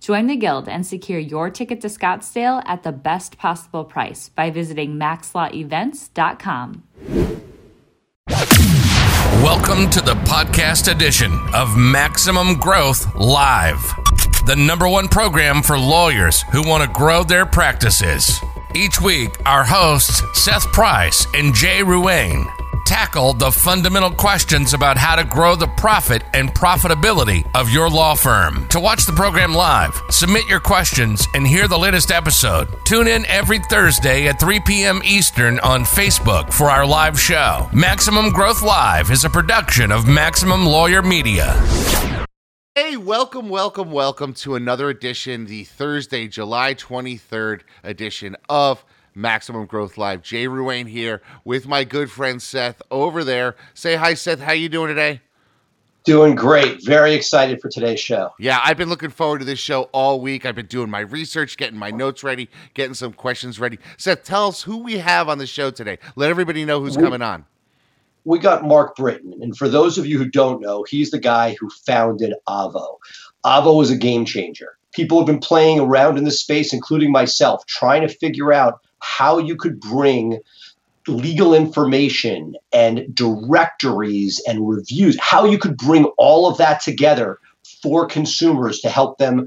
Join the Guild and secure your ticket to Scottsdale at the best possible price by visiting maxlawevents.com. Welcome to the podcast edition of Maximum Growth Live, the number one program for lawyers who want to grow their practices. Each week, our hosts, Seth Price and Jay Ruane, tackle the fundamental questions about how to grow the profit and profitability of your law firm. To watch the program live, submit your questions, and hear the latest episode, tune in every Thursday at 3 p.m. Eastern on Facebook for our live show. Maximum Growth Live is a production of Maximum Lawyer Media. Hey, welcome, welcome, welcome to another edition, the Thursday, July 23rd edition of Maximum Growth Live. Jay Ruane here with my good friend Seth over there. Say hi, Seth. How you doing today? Doing great. Very excited for today's show. Yeah, I've been looking forward to this show all week. I've been doing my research, getting my notes ready, getting some questions ready. Seth, tell us who we have on the show today. Let everybody know who's we, coming on. We got Mark Britton. And for those of you who don't know, he's the guy who founded Avvo. Avvo is a game changer. People have been playing around in this space, including myself, trying to figure out how you could bring legal information and directories and reviews, how you could bring all of that together for consumers to help them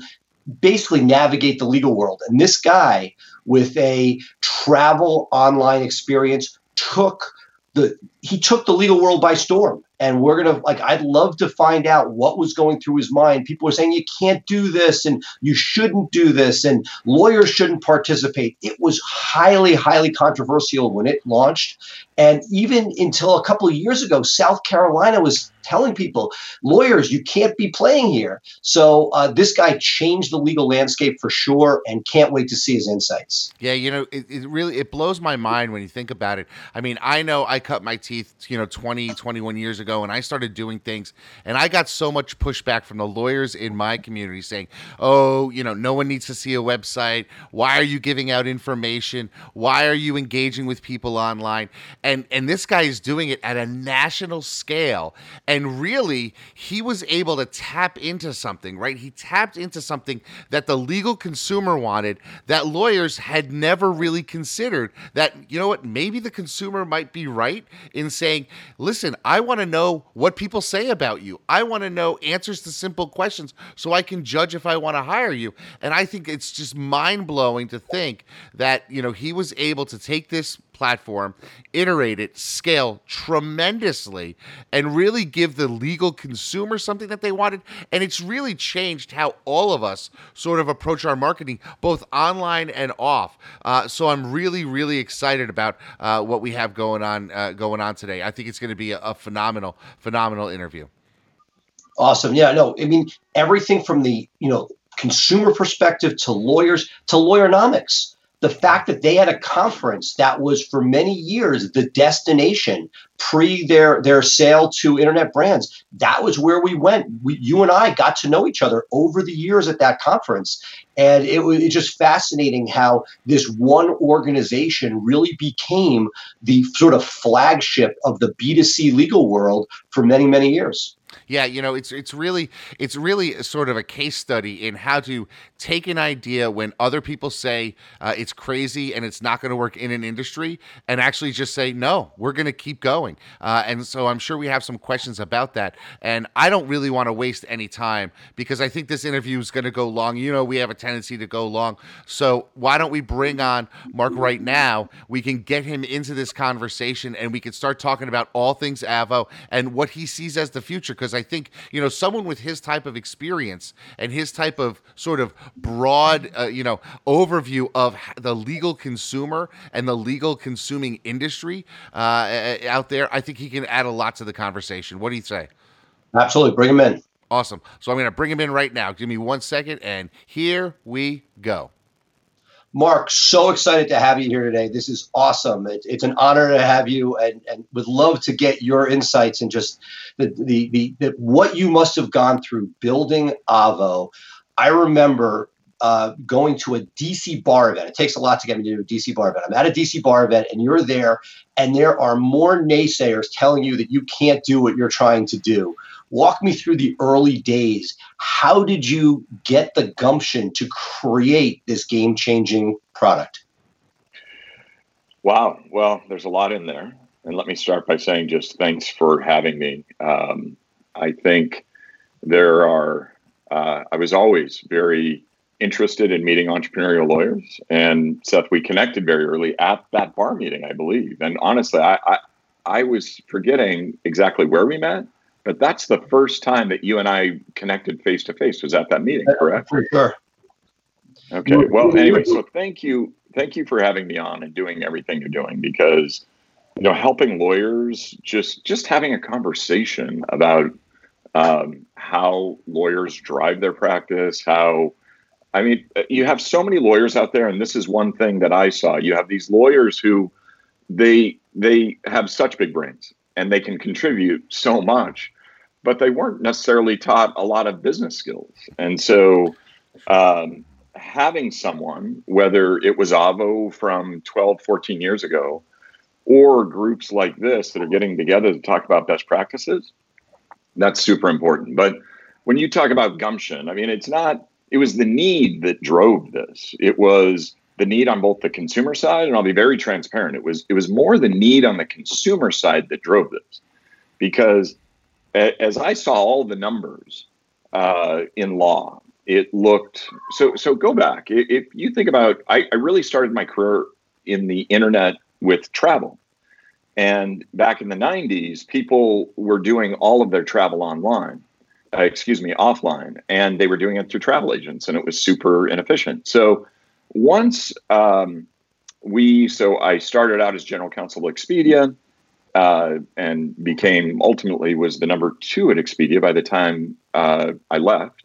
basically navigate the legal world. And this guy with a travel online experience took the he took the legal world by storm. And we're gonna like i'd love to find out what was going through his mind. People were saying you can't do this and you shouldn't do this and lawyers shouldn't participate. It was highly highly controversial when it launched. And even until a couple of years ago south carolina was telling people lawyers you can't be playing here. So uh, this guy changed the legal landscape for sure and can't wait to see his insights. Yeah you know it, it really it blows my mind when you think about it. I mean i know i cut my teeth you know 20 21 years ago ago and I started doing things and I got so much pushback from the lawyers in my community saying, "Oh, you know, no one needs to see a website. Why are you giving out information? Why are you engaging with people online?" And and this guy is doing it at a national scale and really he was able to tap into something, right? He tapped into something that the legal consumer wanted that lawyers had never really considered that you know what, maybe the consumer might be right in saying, "Listen, I want to know what people say about you. I want to know answers to simple questions so I can judge if I want to hire you. And I think it's just mind blowing to think that, you know, he was able to take this platform, iterate it, scale tremendously, and really give the legal consumer something that they wanted. And it's really changed how all of us sort of approach our marketing, both online and off. Uh, so I'm really, really excited about uh, what we have going on uh, going on today. I think it's going to be a, a phenomenal, phenomenal interview. Awesome. Yeah. No. I mean everything from the you know consumer perspective to lawyers to lawyernomics the fact that they had a conference that was for many years the destination pre their their sale to internet brands that was where we went. We, you and i got to know each other over the years at that conference. And it was just fascinating how this one organization really became the sort of flagship of the b2c legal world for many many years Yeah, you know, it's it's really it's really sort of a case study in how to take an idea when other people say uh, it's crazy and it's not going to work in an industry, and actually just say no, we're going to keep going. Uh, and so I'm sure we have some questions about that. And I don't really want to waste any time because I think this interview is going to go long. You know, we have a tendency to go long. So why don't we bring on Mark right now? We can get him into this conversation and we can start talking about all things Avvo and what he sees as the future because I I think you know someone with his type of experience and his type of sort of broad uh, you know overview of the legal consumer and the legal consuming industry uh, out there, I think he can add a lot to the conversation. What do you say? Absolutely, bring him in. Awesome. So I'm going to bring him in right now. Give me one second, and here we go. Mark, so excited to have you here today. This is awesome. It, it's an honor to have you, and, and would love to get your insights and just the, the, the, the what you must have gone through building Avvo. I remember uh, going to a DC bar event. It takes a lot to get me to a DC bar event. I'm at a DC bar event, and you're there, and there are more naysayers telling you that you can't do what you're trying to do. Walk me through the early days. How did you get the gumption to create this game changing product? Wow. Well, there's a lot in there. And let me start by saying just thanks for having me. Um, I think there are, uh, I was always very interested in meeting entrepreneurial lawyers. And Seth, we connected very early at that bar meeting, I believe. And honestly, I, I, I was forgetting exactly where we met, but that's the first time that you and I connected face to face was at that meeting, correct? For sure. Okay. Well, anyway, so thank you, thank you for having me on and doing everything you're doing because you know helping lawyers just just having a conversation about um, how lawyers drive their practice, how I mean, you have so many lawyers out there, and this is one thing that I saw. You have these lawyers who they they have such big brains and they can contribute so much, but they weren't necessarily taught a lot of business skills. And so, um, having someone, whether it was Avvo from 12, 14 years ago, or groups like this that are getting together to talk about best practices, that's super important. But when you talk about gumption, I mean, it's not, it was the need that drove this. It was the need on both the consumer side and I'll be very transparent. It was it was more the need on the consumer side that drove this, because as I saw all the numbers uh, in law, it looked so. So go back. If you think about, I, I really started my career in the internet with travel. And back in the 90s, people were doing all of their travel online, uh, excuse me, offline, and they were doing it through travel agents, and it was super inefficient. So once um, we, so I started out as general counsel at Expedia uh, and became ultimately was the number two at Expedia by the time uh, I left.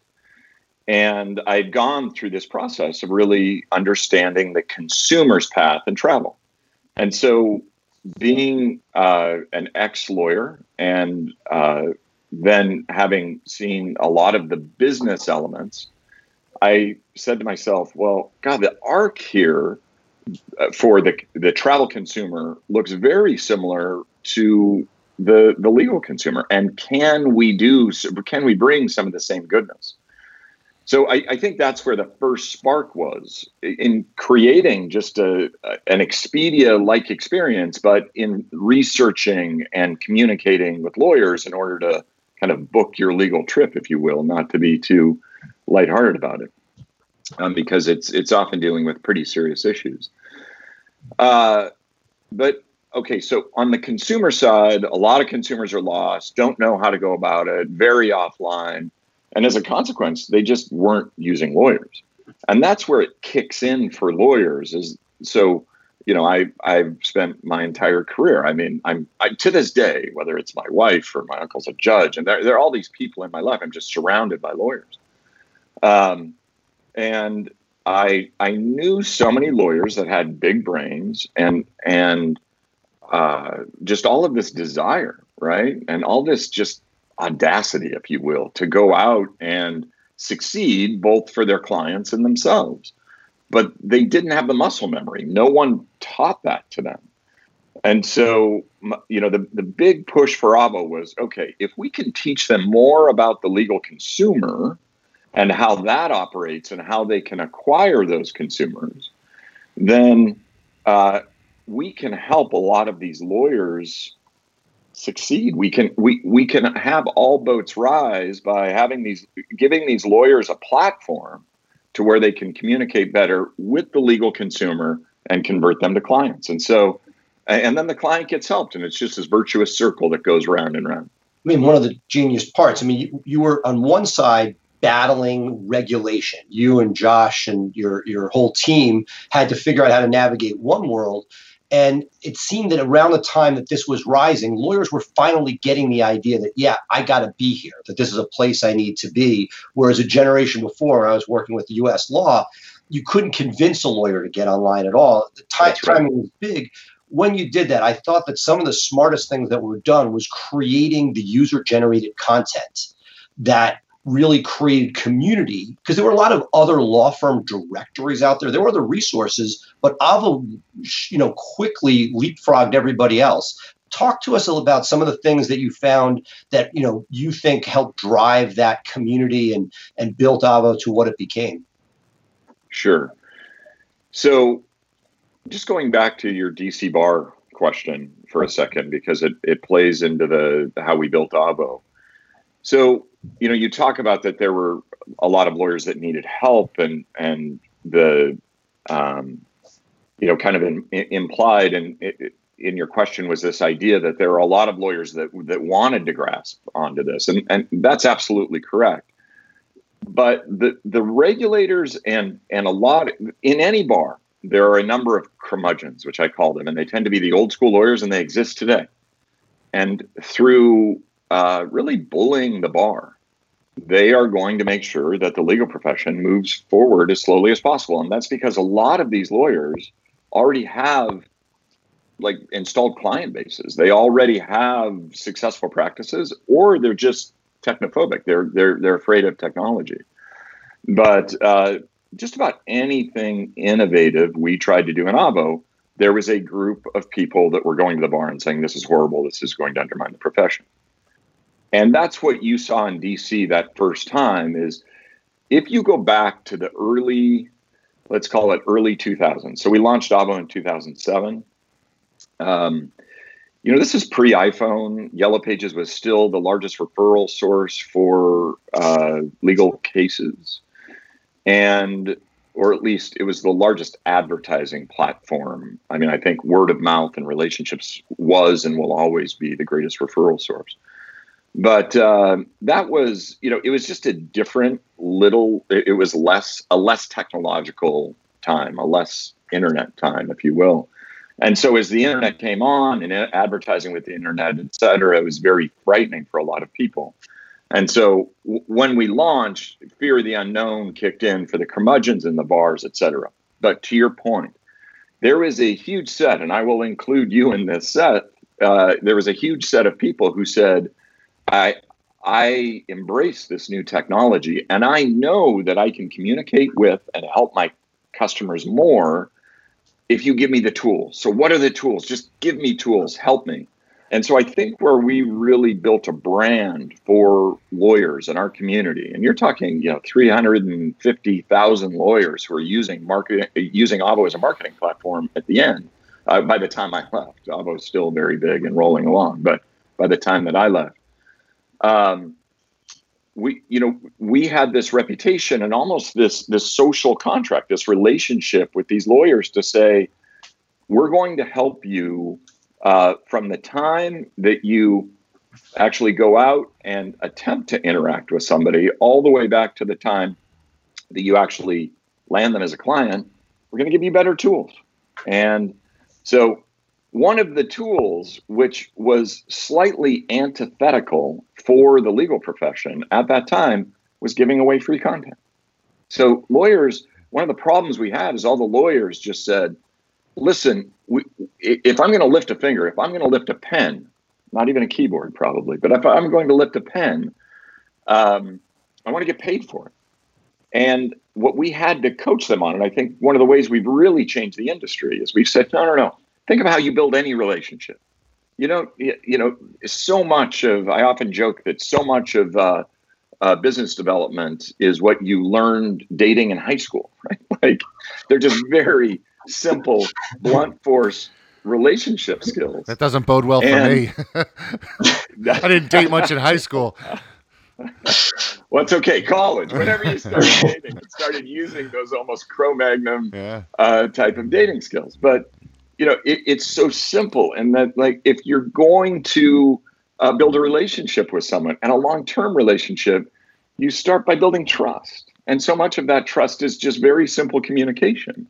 And I'd gone through this process of really understanding the consumer's path in travel. And so, being uh, an ex lawyer and uh, then having seen a lot of the business elements, I said to myself, well, God, the arc here uh, for the the travel consumer looks very similar to the the legal consumer, and can we do? Can we bring some of the same goodness? So I, I think that's where the first spark was in creating just a, an Expedia like experience, but in researching and communicating with lawyers in order to kind of book your legal trip, if you will, not to be too lighthearted about it, um, because it's it's often dealing with pretty serious issues. Uh, but okay, so on the consumer side, a lot of consumers are lost, don't know how to go about it, very offline, and as a consequence, they just weren't using lawyers, and that's where it kicks in for lawyers. Is so you know, I I've spent my entire career. I mean, I'm I, to this day, whether it's my wife or my uncle's a judge, and there, there are all these people in my life. I'm just surrounded by lawyers. Um, and I I knew so many lawyers that had big brains and and uh, just all of this desire, right, and all this just audacity, if you will, to go out and succeed both for their clients and themselves. But they didn't have the muscle memory. No one taught that to them. And so, you know, the, the big push for Avvo was okay, if we can teach them more about the legal consumer and how that operates and how they can acquire those consumers, then uh, we can help a lot of these lawyers succeed. We can we we can have all boats rise by having these giving these lawyers a platform to where they can communicate better with the legal consumer and convert them to clients. And so and then the client gets helped and it's just this virtuous circle that goes round and round. I mean, one of the genius parts. I mean, you, you were on one side battling regulation. You and Josh and your your whole team had to figure out how to navigate one world. And it seemed that around the time that this was rising, lawyers were finally getting the idea that, yeah, I got to be here, that this is a place I need to be. Whereas a generation before, when I was working with the US law, you couldn't convince a lawyer to get online at all. The time, timing was big. When you did that, I thought that some of the smartest things that were done was creating the user generated content that really created community because there were a lot of other law firm directories out there. There were other resources, but Avvo, you know, quickly leapfrogged everybody else. Talk to us about some of the things that you found that you know you think helped drive that community and and built Avvo to what it became. Sure. So, just going back to your DC bar question for a second because it, it plays into the how we built Avvo. So you know, you talk about that there were a lot of lawyers that needed help, and and the, um, you know, kind of in, in, implied in in your question was this idea that there are a lot of lawyers that that wanted to grasp onto this, and and that's absolutely correct. But the the regulators and and a lot in any bar, there are a number of curmudgeons, which I call them, and they tend to be the old school lawyers, and they exist today. And through uh, really bullying the bar, they are going to make sure that the legal profession moves forward as slowly as possible. And that's because a lot of these lawyers already have like installed client bases. They already have successful practices, or they're just technophobic. They're they're they're afraid of technology. But uh, just about anything innovative we tried to do in Avvo, there was a group of people that were going to the bar and saying, "This is horrible. This is going to undermine the profession." And that's what you saw in DC that first time is if you go back to the early, let's call it early 2000s. So we launched Avvo in 2007. Um, you know, this is pre iPhone. Yellow Pages was still the largest referral source for uh, legal cases. And, or at least it was the largest advertising platform. I mean, I think word of mouth and relationships was and will always be the greatest referral source but uh, that was you know it was just a different little it, it, was less a less technological time a less internet time if you will. And so as the internet came on and advertising with the internet et cetera it was very frightening for a lot of people. And so w- when we launched fear of the unknown kicked in for the curmudgeons in the bars et cetera. But to your point there is a huge set and i will include you in this set uh, there was a huge set of people who said I I embrace this new technology and I know that I can communicate with and help my customers more if you give me the tools. So what are the tools? Just give me tools, help me. And so I think where we really built a brand for lawyers in our community, and you're talking, you know, 350,000 lawyers who are using marketing, using Avvo as a marketing platform at the end. Uh, by the time I left, Avvo is still very big and rolling along. But by the time that I left, um, we you know we had this reputation and almost this this social contract this relationship with these lawyers to say we're going to help you uh, from the time that you actually go out and attempt to interact with somebody all the way back to the time that you actually land them as a client. We're going to give you better tools. And so one of the tools which was slightly antithetical for the legal profession at that time was giving away free content. So lawyers, one of the problems we had is all the lawyers just said, "Listen, we, if I'm going to lift a finger, if I'm going to lift a pen, not even a keyboard probably, but if I'm going to lift a pen, um, I want to get paid for it." And what we had to coach them on, and I think one of the ways we've really changed the industry is we've said, "No, no, no think of how you build any relationship. You know, you know, so much of I often joke that so much of uh, uh, business development is what you learned dating in high school, right? Like they're just very simple, blunt force relationship skills. That doesn't bode well and, for me. I didn't date much in high school. well, it's okay. College, whenever you started dating, it started using those almost Cro Magnum yeah. uh, type of dating skills. But you know, it, it's so simple, and that like if you're going to uh, build a relationship with someone and a long-term relationship, you start by building trust, and so much of that trust is just very simple communication.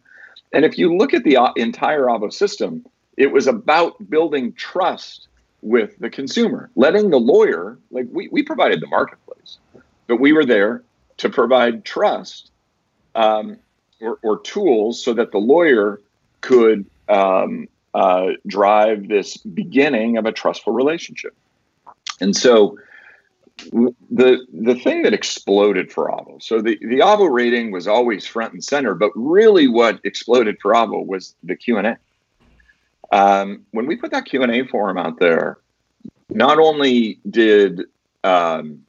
And if you look at the uh, entire Avvo system, it was about building trust with the consumer, letting the lawyer, like we, we provided the marketplace, but we were there to provide trust um, or, or, tools so that the lawyer could um, uh, drive this beginning of a trustful relationship. And so the the thing that exploded for Avvo, so the, the Avvo rating was always front and center, but really what exploded for Avvo was the Q&A. Um, when we put that Q and A forum out there, not only did um,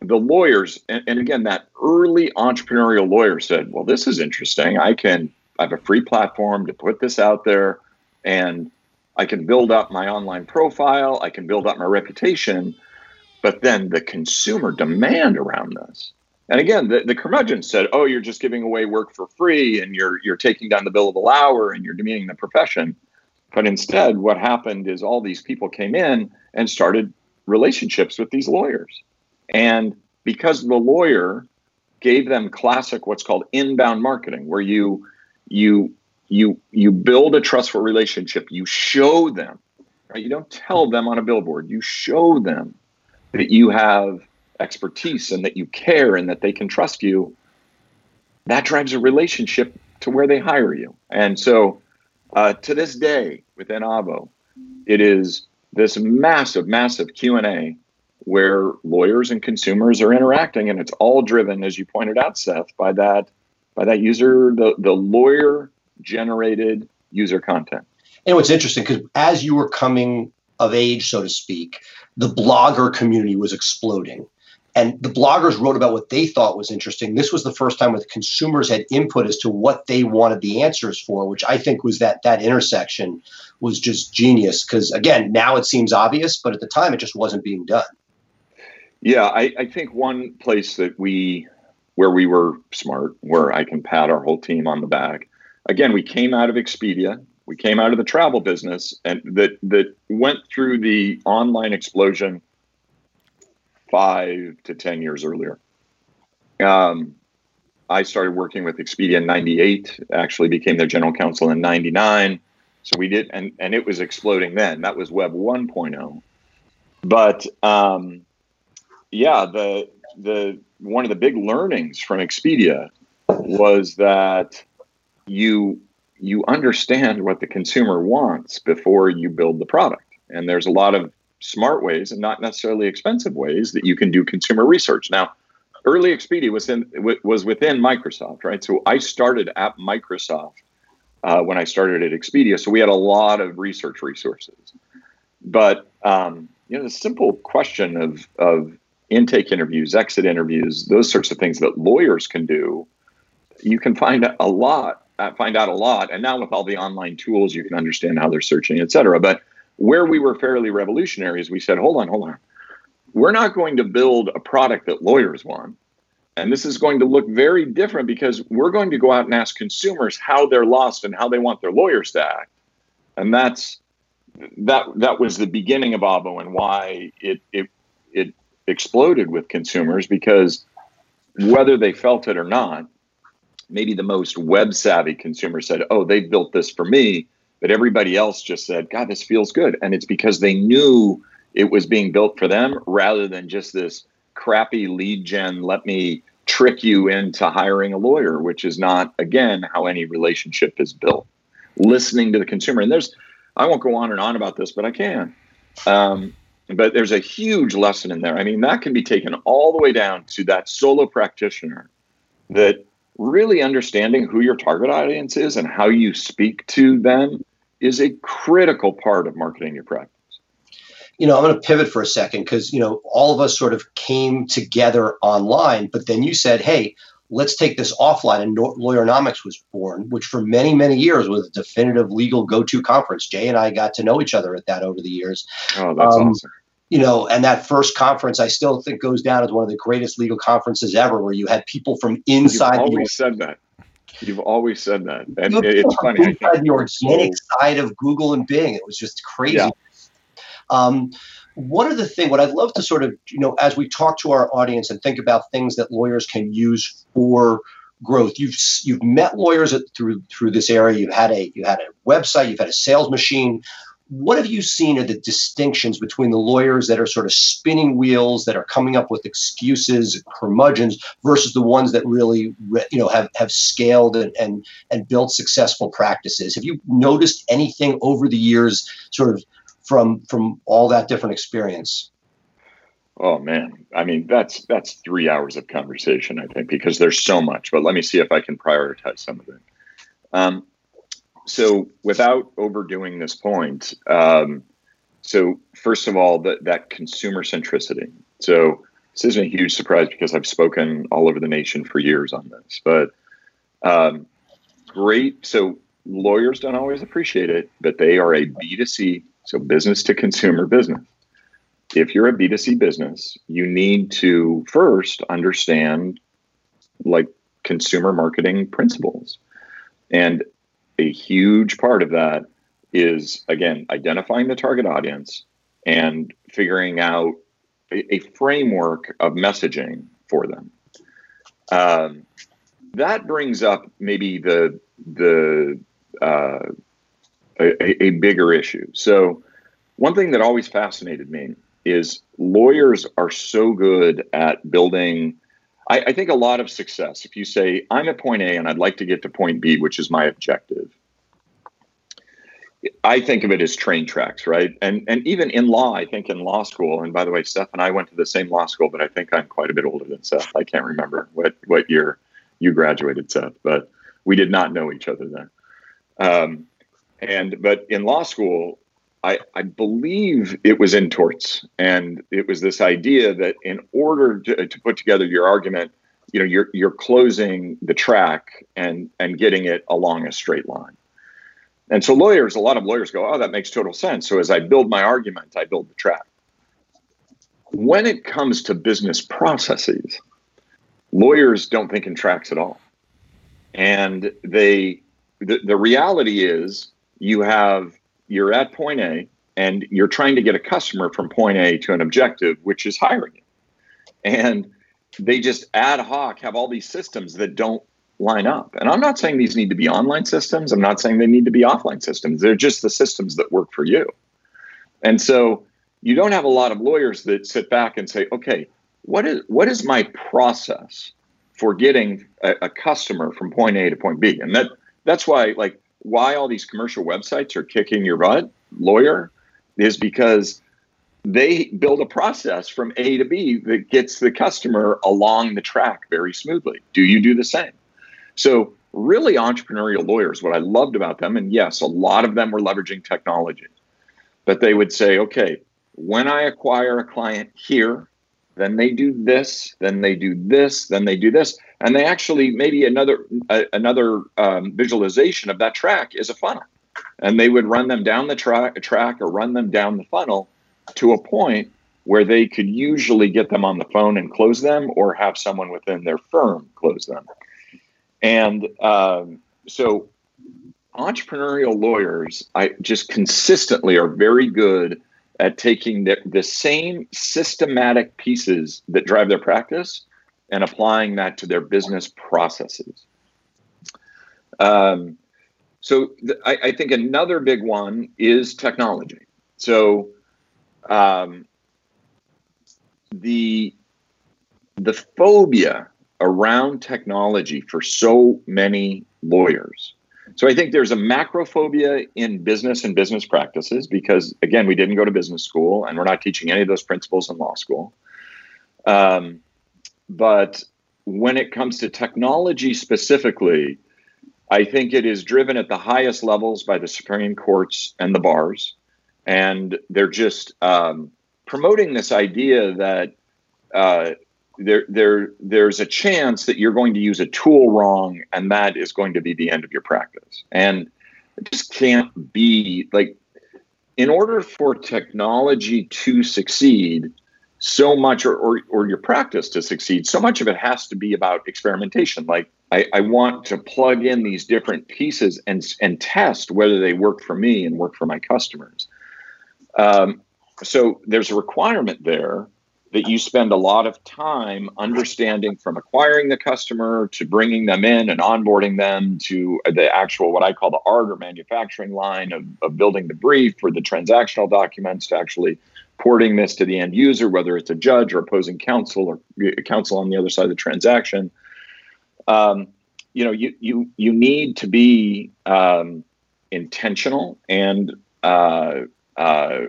the lawyers, and, and, again, that early entrepreneurial lawyer said, "Well, this is interesting. I can I have a free platform to put this out there, and I can build up my online profile. I can build up my reputation." But then the consumer demand around this. And again, the, the curmudgeon said, "Oh, you're just giving away work for free, and you're you're taking down the billable hour, and you're demeaning the profession." But instead, what happened is all these people came in and started relationships with these lawyers. And because the lawyer gave them classic what's called inbound marketing, where you you you you build a trustful relationship, you show them, right? You don't tell them on a billboard, you show them that you have expertise and that you care and that they can trust you. That drives a relationship to where they hire you. And so uh, to this day, within Avvo, it is this massive, massive Q and A where lawyers and consumers are interacting, and it's all driven, as you pointed out, Seth, by that by that user, the the lawyer generated user content. And what's interesting because as you were coming of age, so to speak, the blogger community was exploding and the bloggers wrote about what they thought was interesting. This was the first time where the consumers had input as to what they wanted the answers for, which I think was that that intersection was just genius. Because again, now it seems obvious, but at the time it just wasn't being done. Yeah, I, I think one place that we where we were smart, where I can pat our whole team on the back. Again, we came out of Expedia, we came out of the travel business, and that that went through the online explosion five to 10 years earlier. Um, I started working with Expedia in 98, actually became their general counsel in 99. So we did, and, and it was exploding then. That was Web 1.0. But um, yeah, the, the, one of the big learnings from Expedia was that you, you understand what the consumer wants before you build the product. And there's a lot of smart ways and not necessarily expensive ways that you can do consumer research. Now, early Expedia was in was within Microsoft, right? So I started at Microsoft uh, when I started at Expedia, so we had a lot of research resources. But um, you know, the simple question of of intake interviews, exit interviews, those sorts of things that lawyers can do, you can find a lot, uh, find out a lot. And now with all the online tools, you can understand how they're searching, et cetera. But where we were fairly revolutionary is we said, hold on, hold on. We're not going to build a product that lawyers want. And this is going to look very different because we're going to go out and ask consumers how they're lost and how they want their lawyers to act. And that's that that was the beginning of Avvo and why it it exploded with consumers because whether they felt it or not, maybe the most web savvy consumer said, "Oh, they built this for me." But everybody else just said, God, this feels good. And it's because they knew it was being built for them rather than just this crappy lead gen, let me trick you into hiring a lawyer, which is not, again, how any relationship is built. Listening to the consumer. And there's, I won't go on and on about this, but I can. Um, but there's a huge lesson in there. I mean, that can be taken all the way down to that solo practitioner that really understanding who your target audience is and how you speak to them is a critical part of marketing your practice. You know, I'm going to pivot for a second because, you know, all of us sort of came together online, but then you said, hey, let's take this offline. And Lawyernomics was born, which for many, many years was a definitive legal go to conference. Jay and I got to know each other at that over the years. Oh, that's um, awesome. You know, and that first conference I still think goes down as one of the greatest legal conferences ever, where you had people from inside. You've always the, said that. You've always said that, and it, it's funny. Inside the organic so, side of Google and Bing, it was just crazy. Yeah. Um, one of the thing, what I'd love to sort of, you know, as we talk to our audience and think about things that lawyers can use for growth, you've you've met lawyers at, through through this area. You've had a you had a website, you've had a sales machine. What have you seen are the distinctions between the lawyers that are sort of spinning wheels, that are coming up with excuses, curmudgeons, versus the ones that really, you know, have have scaled and and, and built successful practices? Have you noticed anything over the years, sort of from from all that different experience? Oh man, I mean that's that's three hours of conversation, I think, because there's so much. But let me see if I can prioritize some of it. Um, so without overdoing this point, um, so first of all, that that consumer centricity. So this isn't a huge surprise because I've spoken all over the nation for years on this, but um, great. So lawyers don't always appreciate it, but they are a B2C so, business to consumer business. If you're a B2C business, you need to first understand like consumer marketing principles. And a huge part of that is, again, identifying the target audience and figuring out a, a framework of messaging for them. Um, that brings up maybe the the uh, a, a bigger issue. So, one thing that always fascinated me is lawyers are so good at building. I, I, think a lot of success. If you say, I'm at point A and I'd like to get to point B, which is my objective, I think of it as train tracks, right? And and even in law, I think in law school, and by the way, Seth and I went to the same law school, but I think I'm quite a bit older than Seth. I can't remember what what year you graduated, Seth, but we did not know each other then. Um, and but in law school, I, I believe it was in torts, and it was this idea that in order to, to put together your argument, you know, you're you're closing the track and and getting it along a straight line. And so lawyers, a lot of lawyers go, "Oh, that makes total sense." So as I build my argument, I build the track. When it comes to business processes, lawyers don't think in tracks at all, and they the, the reality is you have you're at point A and you're trying to get a customer from point A to an objective, which is hiring you. And they just ad hoc have all these systems that don't line up. And I'm not saying these need to be online systems. I'm not saying they need to be offline systems. They're just the systems that work for you. And so you don't have a lot of lawyers that sit back and say, okay, what is what is my process for getting a, a customer from point A to point B? And that that's why like why all these commercial websites are kicking your butt, lawyer, is because they build a process from A to B that gets the customer along the track very smoothly. Do you do the same? So, really, entrepreneurial lawyers, what I loved about them, and yes, a lot of them were leveraging technology, but they would say, okay, when I acquire a client here, then they do this, then they do this, then they do this, and they actually maybe another uh, another um, visualization of that track is a funnel, and they would run them down the track track or run them down the funnel to a point where they could usually get them on the phone and close them, or have someone within their firm close them, and um, so entrepreneurial lawyers, I just consistently are very good at taking the, the same systematic pieces that drive their practice and applying that to their business processes. Um, so th- I, I, think another big one is technology. So um, the the phobia around technology for so many lawyers so I think there's a macrophobia in business and business practices because, again, we didn't go to business school and we're not teaching any of those principles in law school. Um, but when it comes to technology specifically, I think it is driven at the highest levels by the Supreme Courts and the bars, and they're just um, promoting this idea that uh, there, there, there's a chance that you're going to use a tool wrong, and that is going to be the end of your practice. And it just can't be like, in order for technology to succeed, so much, or, or, or your practice to succeed, so much of it has to be about experimentation. Like, I, I want to plug in these different pieces and, and test whether they work for me and work for my customers. Um, so there's a requirement there that you spend a lot of time understanding from acquiring the customer to bringing them in and onboarding them to the actual what i call the art or manufacturing line of, of building the brief or the transactional documents to actually porting this to the end user whether it's a judge or opposing counsel or counsel on the other side of the transaction um, you know you you you need to be um, intentional and uh, uh,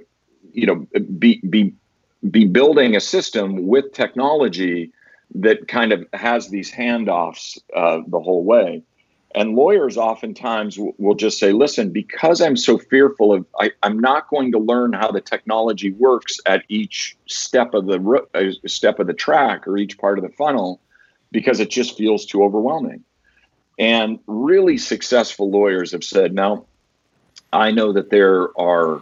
you know be be be building a system with technology that kind of has these handoffs uh, the whole way. And lawyers oftentimes will just say, listen, because I'm so fearful of, I, am not going to learn how the technology works at each step of the uh, step of the track or each part of the funnel, because it just feels too overwhelming. And really successful lawyers have said, no, I know that there are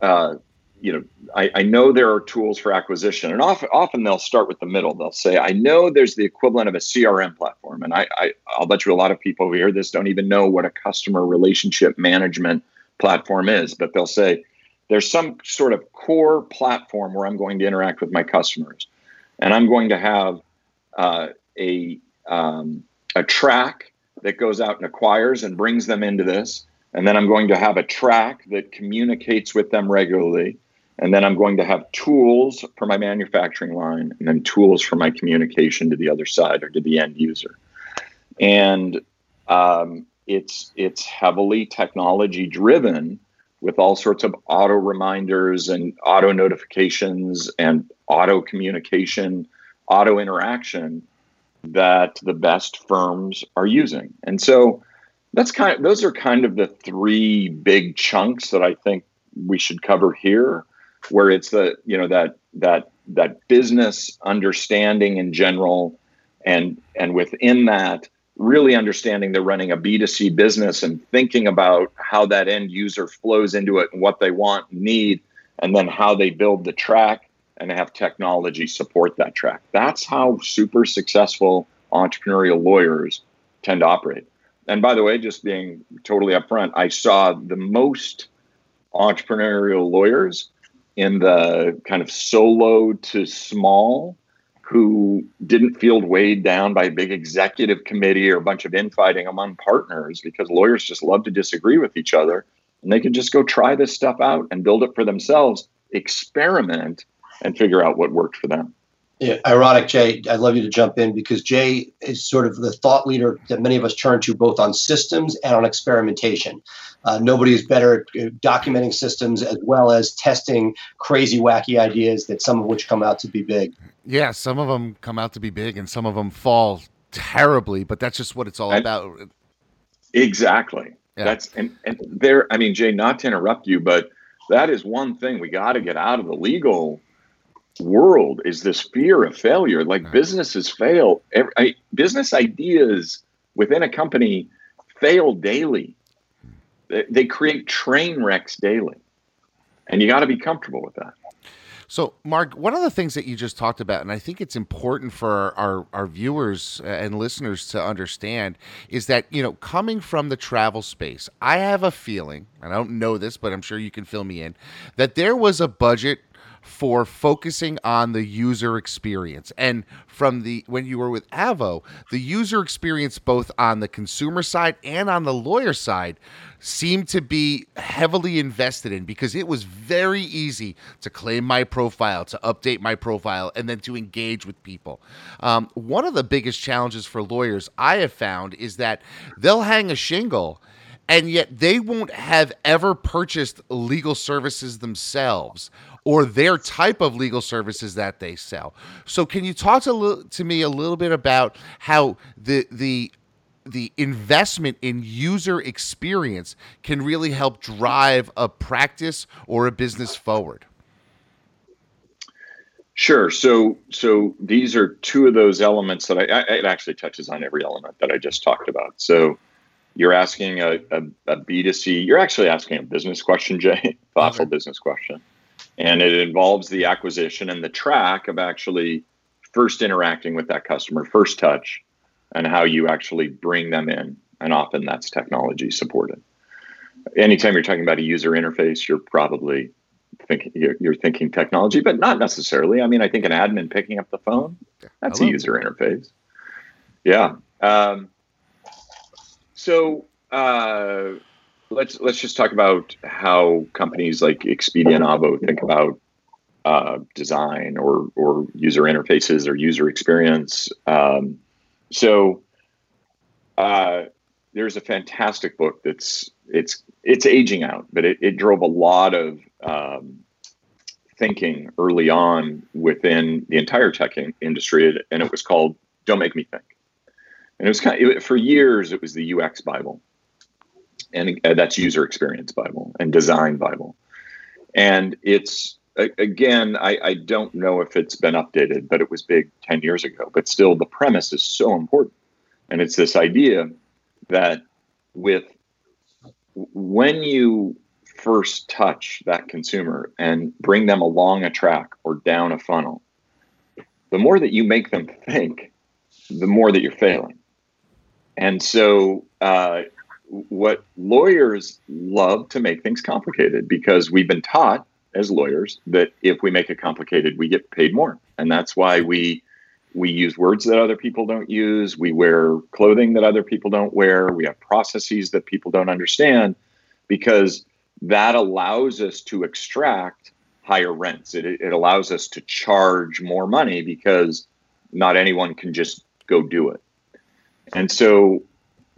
uh, you know, I, I, know there are tools for acquisition, and often often they'll start with the middle. They'll say, I know there's the equivalent of a CRM platform, and I, I I'll bet you a lot of people who hear this don't even know what a customer relationship management platform is, but they'll say there's some sort of core platform where I'm going to interact with my customers, and I'm going to have uh, a um, a track that goes out and acquires and brings them into this. And then I'm going to have a track that communicates with them regularly and then I'm going to have tools for my manufacturing line and then tools for my communication to the other side or to the end user. And um, it's it's heavily technology driven with all sorts of auto reminders and auto notifications and auto communication, auto interaction that the best firms are using. And so that's kind of those are kind of the three big chunks that I think we should cover here where it's the you know that that that business understanding in general and and within that really understanding they're running a b2c business and thinking about how that end user flows into it and what they want and need and then how they build the track and have technology support that track. That's how super successful entrepreneurial lawyers tend to operate. And by the way just being totally upfront i saw the most entrepreneurial lawyers in the kind of solo to small who didn't feel weighed down by a big executive committee or a bunch of infighting among partners because lawyers just love to disagree with each other. And they can just go try this stuff out and build it for themselves experiment and figure out what worked for them yeah, ironic, Jay. I'd love you to jump in because Jay is sort of the thought leader that many of us turn to both on systems and on experimentation. Uh, nobody is better at uh, documenting systems as well as testing crazy, wacky ideas that some of which come out to be big. Yeah, some of them come out to be big and some of them fall terribly, but that's just what it's all and, about. Exactly. Yeah. That's and, and there, I mean, Jay, not to interrupt you, but that is one thing we got to get out of the legal world is this fear of failure. Like businesses fail. Every, I, business ideas within a company fail daily. They, they create train wrecks daily, and you got to be comfortable with that. So, Mark, one of the things that you just talked about, and I think it's important for our, our viewers and listeners to understand, is that, you know, coming from the travel space, I have a feeling, I don't know this, but I'm sure you can fill me in, that there was a budget for focusing on the user experience. And from the when you were with Avvo, the user experience both on the consumer side and on the lawyer side seemed to be heavily invested in because it was very easy to claim my profile, to update my profile, and then to engage with people. Um, one of the biggest challenges for lawyers I have found is that they'll hang a shingle and yet they won't have ever purchased legal services themselves or their type of legal services that they sell. So, can you talk to, to me a little bit about how the the the investment in user experience can really help drive a practice or a business forward? Sure. So, so these are two of those elements that I, I, it actually touches on every element that I just talked about. So, you're asking a a a B2C, you're actually asking a business question, Jay, thoughtful okay. business question. And it involves the acquisition and the track of actually first interacting with that customer, first touch, and how you actually bring them in. And often that's technology supported. Anytime you're talking about a user interface, you're probably thinking you're, you're, thinking technology, but not necessarily. I mean, I think an admin picking up the phone, that's Hello. a user interface. Yeah. Um, so uh, let's let's just talk about how companies like Expedia and Avvo think about uh, design or or user interfaces or user experience. Um, so uh, there's a fantastic book that's it's it's aging out, but it, it drove a lot of um, thinking early on within the entire tech in- industry, and it was called "Don't Make Me Think." And it was kind of, it, for years it was the UX Bible, and uh, that's user experience Bible and design Bible, and it's again I, I don't know if it's been updated, but it was big ten years ago. But still, the premise is so important, and it's this idea that with when you first touch that consumer and bring them along a track or down a funnel, the more that you make them think, the more that you're failing. And so, uh, what lawyers love to make things complicated because we've been taught as lawyers that if we make it complicated, we get paid more, and that's why we we use words that other people don't use. We wear clothing that other people don't wear. We have processes that people don't understand because that allows us to extract higher rents. It, it allows us to charge more money because not anyone can just go do it. And so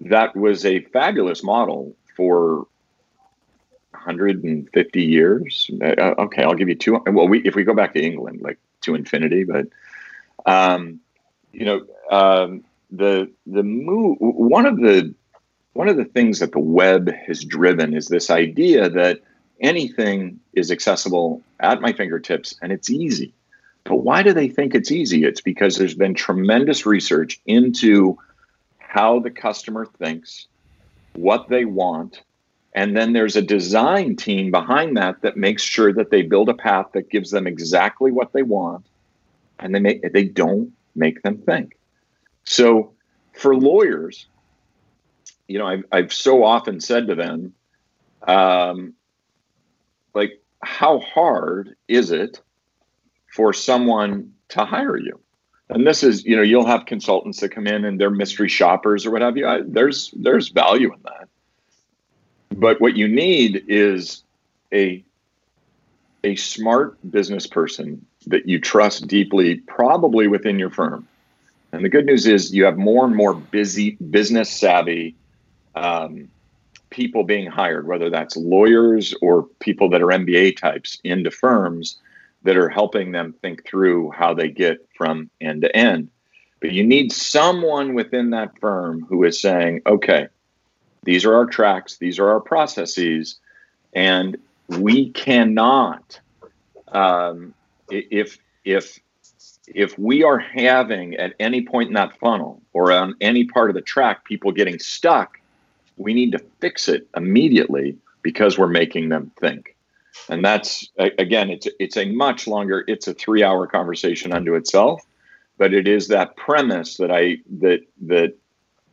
that was a fabulous model for 150 years. Uh, okay, I'll give you two. Well, we, if we go back to England, like to infinity, but um, you know, um, the the move. One of the one of the things that the web has driven is this idea that anything is accessible at my fingertips and it's easy. But why do they think it's easy? It's because there's been tremendous research into how the customer thinks, what they want, and then there's a design team behind that that makes sure that they build a path that gives them exactly what they want and they make they don't make them think. So for lawyers, you know, I've, I've so often said to them, um, like, how hard is it for someone to hire you? And this is, you know, you'll have consultants that come in and they're mystery shoppers or what have you. I, there's there's value in that. But what you need is a a smart business person that you trust deeply, probably within your firm. And the good news is you have more and more busy business savvy um, people being hired, whether that's lawyers or people that are MBA types into firms that are helping them think through how they get from end to end. But you need someone within that firm who is saying, okay, these are our tracks, these are our processes, and we cannot, um, if if if we are having at any point in that funnel or on any part of the track people getting stuck we need to fix it immediately because we're making them think and that's again it's it's a much longer it's a 3 hour conversation unto itself but it is that premise that i that that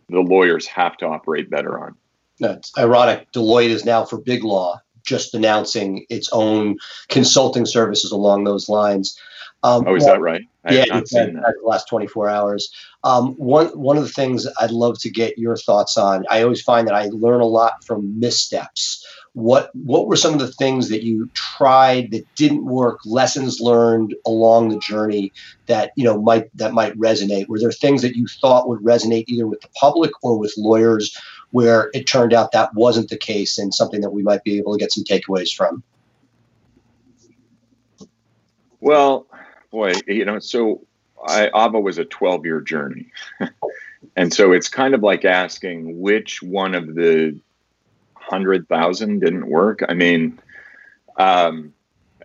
the lawyers have to operate better on That's ironic deloitte is now for big law just announcing its own consulting services along those lines um, oh, is well, that right? I yeah, the last 24 hours. Um, one one of the things I'd love to get your thoughts on. I always find that I learn a lot from missteps. What what were some of the things that you tried that didn't work? Lessons learned along the journey that you know might that might resonate. Were there things that you thought would resonate either with the public or with lawyers, where it turned out that wasn't the case, and something that we might be able to get some takeaways from? Well, boy, you know, so I, Avvo was a 12 year journey. And so it's kind of like asking which one of the hundred thousand didn't work. I mean, um,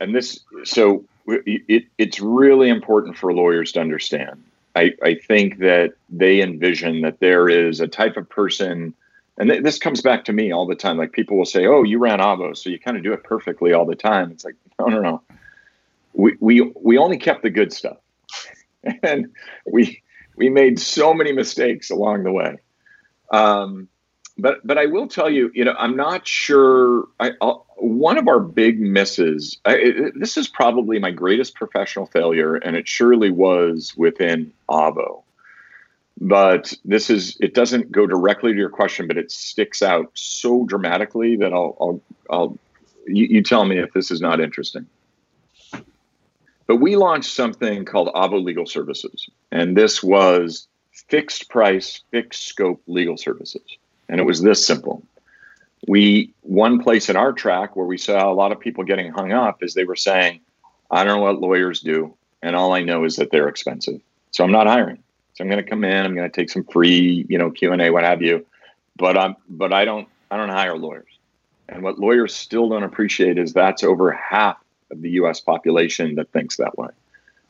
and this so it, it's really important for lawyers to understand. I, I think that they envision that there is a type of person, and th- this comes back to me all the time. Like people will say, "Oh, you ran Avvo, so you kind of do it perfectly all the time." It's like, no, no, no. We we we only kept the good stuff, and we we made so many mistakes along the way. Um, but but I will tell you, you know, I'm not sure. I, uh, one of our big misses. I, it, this is probably my greatest professional failure, and it surely was within Avvo. But this is it doesn't go directly to your question, but it sticks out so dramatically that I'll I'll, I'll you, you tell me if this is not interesting. But we launched something called Avvo Legal Services, and this was fixed price, fixed scope legal services. And it was this simple. We, one place in our track where we saw a lot of people getting hung up is they were saying, I don't know what lawyers do. And all I know is that they're expensive. So I'm not hiring. So I'm going to come in, I'm going to take some free, you know, Q&A, what have you. But I'm, but I don't, I don't hire lawyers. And what lawyers still don't appreciate is that's over half of the US population that thinks that way.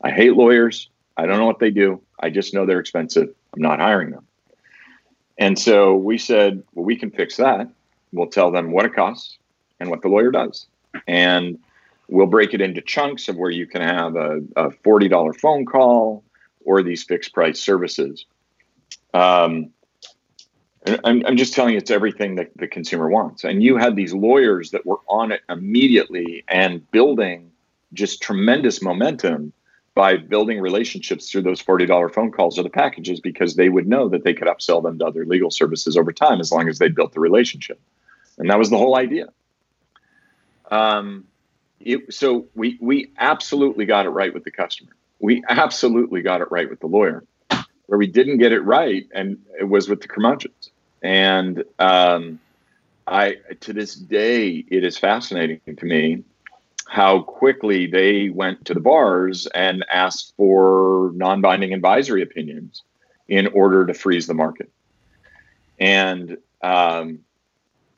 I hate lawyers. I don't know what they do. I just know they're expensive. I'm not hiring them. And so we said, well, we can fix that. We'll tell them what it costs and what the lawyer does. And we'll break it into chunks of where you can have a, a $40 phone call or these fixed price services. Um, I'm, I'm just telling you, it's everything that the consumer wants. And you had these lawyers that were on it immediately and building just tremendous momentum by building relationships through those $40 phone calls or the packages because they would know that they could upsell them to other legal services over time as long as they built the relationship. And that was the whole idea. Um, it, so we, we absolutely got it right with the customer. We absolutely got it right with the lawyer. Where we didn't get it right, and it was with the curmudgeons. And um, I, to this day, it is fascinating to me how quickly they went to the bars and asked for non-binding advisory opinions in order to freeze the market. And um,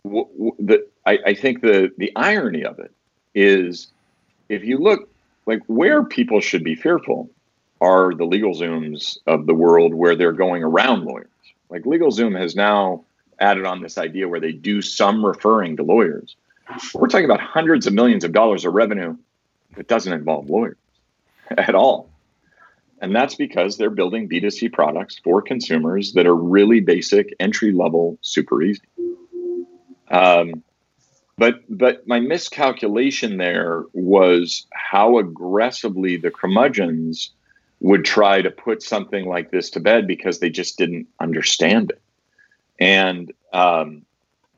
w- w- the, I, I think the the irony of it is, if you look like where people should be fearful are the LegalZooms of the world where they're going around lawyers. Like LegalZoom has now added on this idea where they do some referring to lawyers. We're talking about hundreds of millions of dollars of revenue that doesn't involve lawyers at all. And that's because they're building B2C products for consumers that are really basic, entry level, super easy. Um, but but my miscalculation there was how aggressively the curmudgeons would try to put something like this to bed because they just didn't understand it. And um,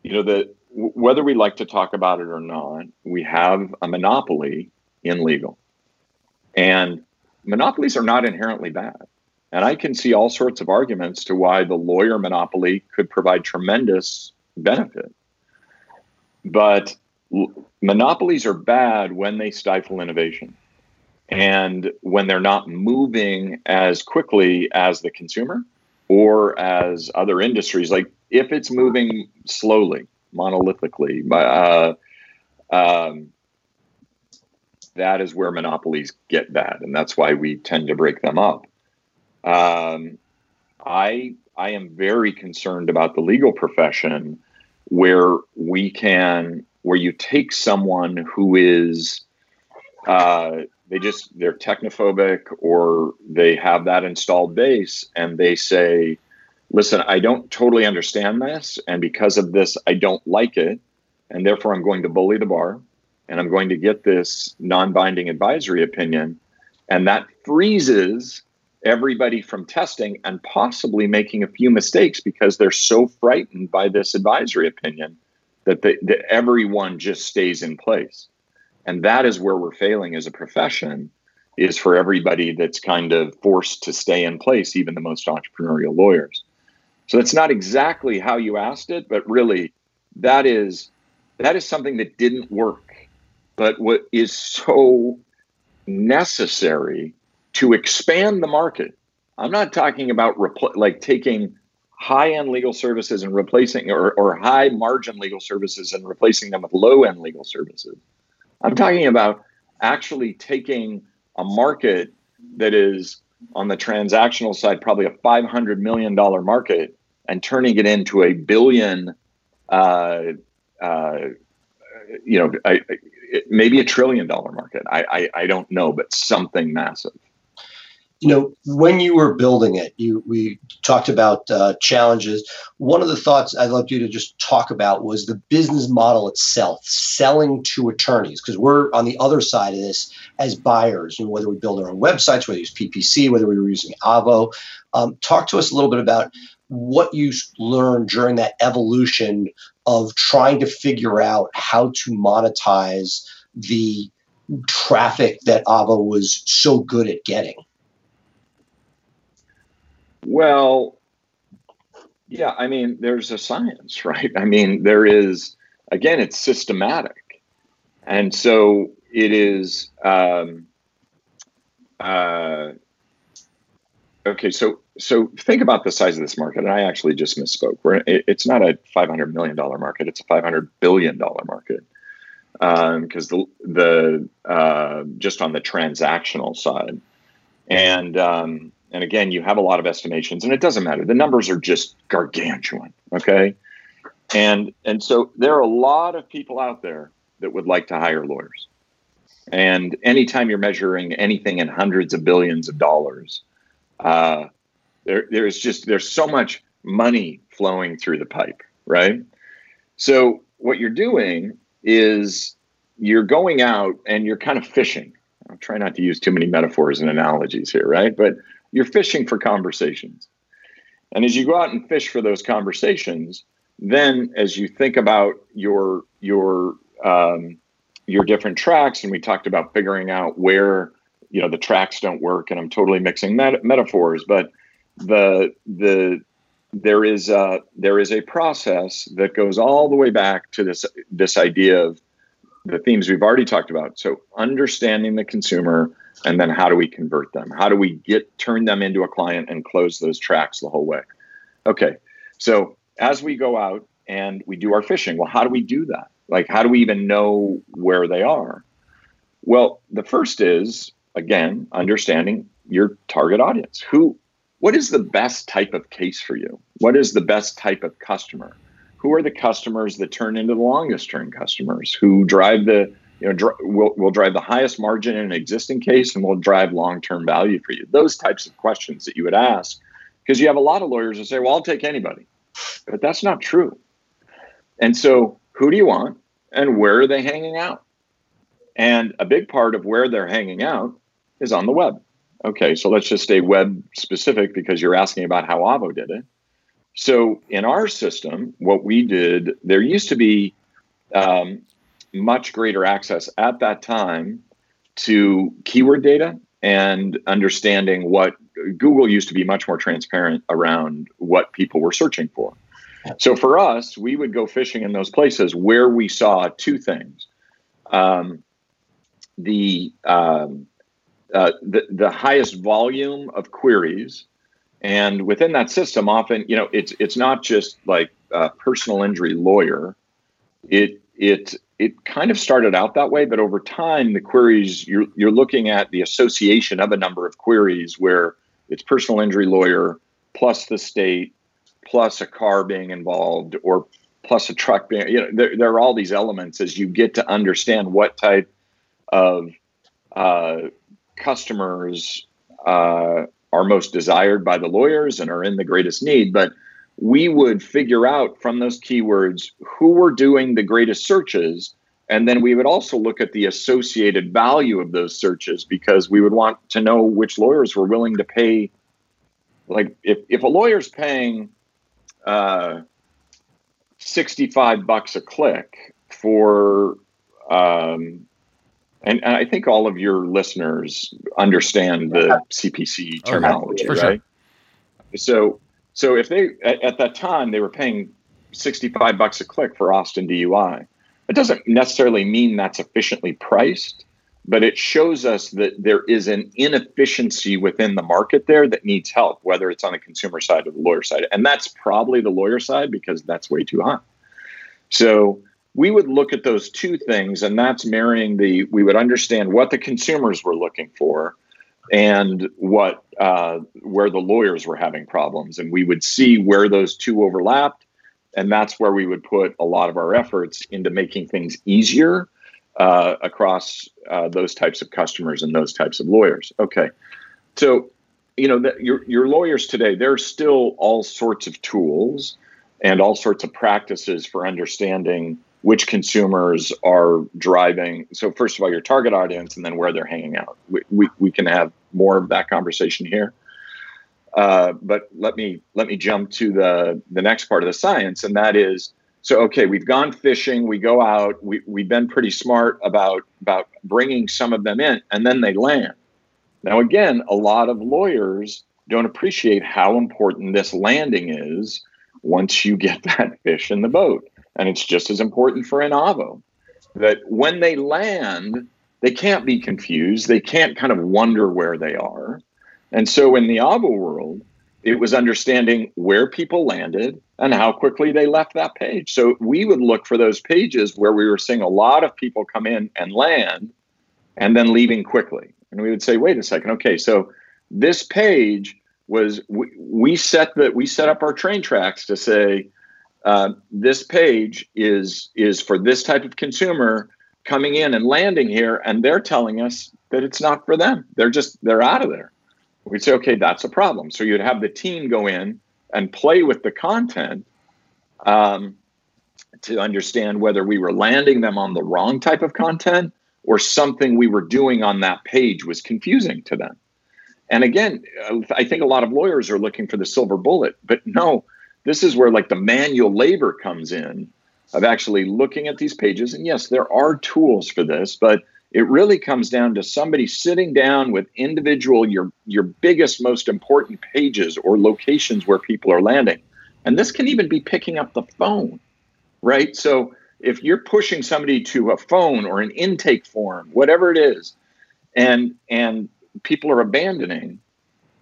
you know the whether we like to talk about it or not, we have a monopoly in legal. And monopolies are not inherently bad. And I can see all sorts of arguments to why the lawyer monopoly could provide tremendous benefit. But monopolies are bad when they stifle innovation and when they're not moving as quickly as the consumer or as other industries. Like if it's moving slowly, monolithically. Uh, um, that is where monopolies get bad, and that's why we tend to break them up. Um, I I am very concerned about the legal profession, where we can where you take someone who is uh, they just they're technophobic or they have that installed base and they say listen, I don't totally understand this. And because of this, I don't like it. And therefore, I'm going to bully the bar and I'm going to get this non binding advisory opinion. And that freezes everybody from testing and possibly making a few mistakes because they're so frightened by this advisory opinion that, the, that everyone just stays in place. And that is where we're failing as a profession is for everybody that's kind of forced to stay in place, even the most entrepreneurial lawyers. So that's not exactly how you asked it, but really that is that is something that didn't work, but what is so necessary to expand the market. I'm not talking about repl- like taking high end legal services and replacing or, or high margin legal services and replacing them with low end legal services. I'm mm-hmm. talking about actually taking a market that is on the transactional side, probably a $500 million market, and turning it into a billion, uh, uh, you know, I, maybe a trillion dollar market. I, I, I don't know, but something massive you know, when you were building it, you we talked about uh, challenges. One of the thoughts I'd love you to just talk about was the business model itself, selling to attorneys, because we're on the other side of this as buyers. And whether we build our own websites, whether we use PPC, whether we were using Avvo, um, talk to us a little bit about what you learned during that evolution of trying to figure out how to monetize the traffic that Avvo was so good at getting. Well, yeah, I mean, there's a science, right? I mean, there is, again, it's systematic. And so it is, um, uh, okay, so so think about the size of this market, and I actually just misspoke. We're, it, it's not a five hundred million dollar market; it's a five hundred billion dollar market. Because um, the the uh, just on the transactional side, and um, and again, you have a lot of estimations, and it doesn't matter. The numbers are just gargantuan. Okay, and and so there are a lot of people out there that would like to hire lawyers. And anytime you're measuring anything in hundreds of billions of dollars, uh, there there's just there's so much money flowing through the pipe, right? So what you're doing is you're going out and you're kind of fishing. I'll try not to use too many metaphors and analogies here, right? But you're fishing for conversations. And as you go out and fish for those conversations, then as you think about your your um, your different tracks, and we talked about figuring out where you know the tracks don't work, and I'm totally mixing met- metaphors, but the the there is a there is a process that goes all the way back to this this idea of the themes we've already talked about. So understanding the consumer, and then how do we convert them? How do we get turn them into a client and close those tracks the whole way? Okay so as we go out and we do our fishing well how do we do that? Like how do we even know where they are? Well the first is again understanding your target audience. Who what is the best type of case for you what is the best type of customer who are the customers that turn into the longest term customers who drive the you know, dr- will will drive the highest margin in an existing case and will drive long term value for you. Those types of questions that you would ask, because you have a lot of lawyers that say, "Well, I'll take anybody," but that's not true. And so, who do you want, and where are they hanging out? And a big part of where they're hanging out is on the web. Okay, so let's just stay web specific because you're asking about how Avvo did it. So in our system, what we did, there used to be um, much greater access at that time to keyword data and understanding what Google used to be much more transparent around what people were searching for. So for us, we would go fishing in those places where we saw two things: um, the, um, uh, the the highest volume of queries, and within that system, often you know it's it's not just like a personal injury lawyer. It it it kind of started out that way, but over time, the queries you're you're looking at the association of a number of queries where it's personal injury lawyer plus the state plus a car being involved or plus a truck being you know there, there are all these elements as you get to understand what type of uh, customers uh, are most desired by the lawyers and are in the greatest need but we would figure out from those keywords who were doing the greatest searches. And then we would also look at the associated value of those searches because we would want to know which lawyers were willing to pay. Like, if, if a lawyer's paying uh, 65 bucks a click for, um, and, and, I think all of your listeners understand the CPC oh, terminology, right? Sure. So so if they at, at that time they were paying 65 bucks a click for Austin DUI, it doesn't necessarily mean that's efficiently priced, but it shows us that there is an inefficiency within the market there that needs help, whether it's on the consumer side or the lawyer side. And that's probably the lawyer side because that's way too high. So we would look at those two things, and that's marrying the, we would understand what the consumers were looking for and what uh, where the lawyers were having problems and we would see where those two overlapped and that's where we would put a lot of our efforts into making things easier uh, across uh, those types of customers and those types of lawyers. Okay, so you know your your lawyers today there's still all sorts of tools and all sorts of practices for understanding which consumers are driving. So first of all, your target audience, and then where they're hanging out. We we, we can have more of that conversation here. Uh, but let me let me jump to the the next part of the science, and that is so okay we've gone fishing we go out we, we've been pretty smart about about bringing some of them in and then they land now again a lot of lawyers don't appreciate how important this landing is once you get that fish in the boat and it's just as important for an Avvo that when they land they can't be confused they can't kind of wonder where they are and so in the Avvo world it was understanding where people landed and how quickly they left that page. So we would look for those pages where we were seeing a lot of people come in and land and then leaving quickly. And we would say, wait a second, okay, so this page was we, we set that we set up our train tracks to say uh, this page is is for this type of consumer coming in and landing here, and they're telling us that it's not for them. They're just they're out of there we'd say, okay, that's a problem. So you'd have the team go in and play with the content um, to understand whether we were landing them on the wrong type of content or something we were doing on that page was confusing to them. And again, I think a lot of lawyers are looking for the silver bullet, but no, this is where like the manual labor comes in of actually looking at these pages. And yes, there are tools for this, but it really comes down to somebody sitting down with individual your your biggest most important pages or locations where people are landing and this can even be picking up the phone right so if you're pushing somebody to a phone or an intake form whatever it is and and people are abandoning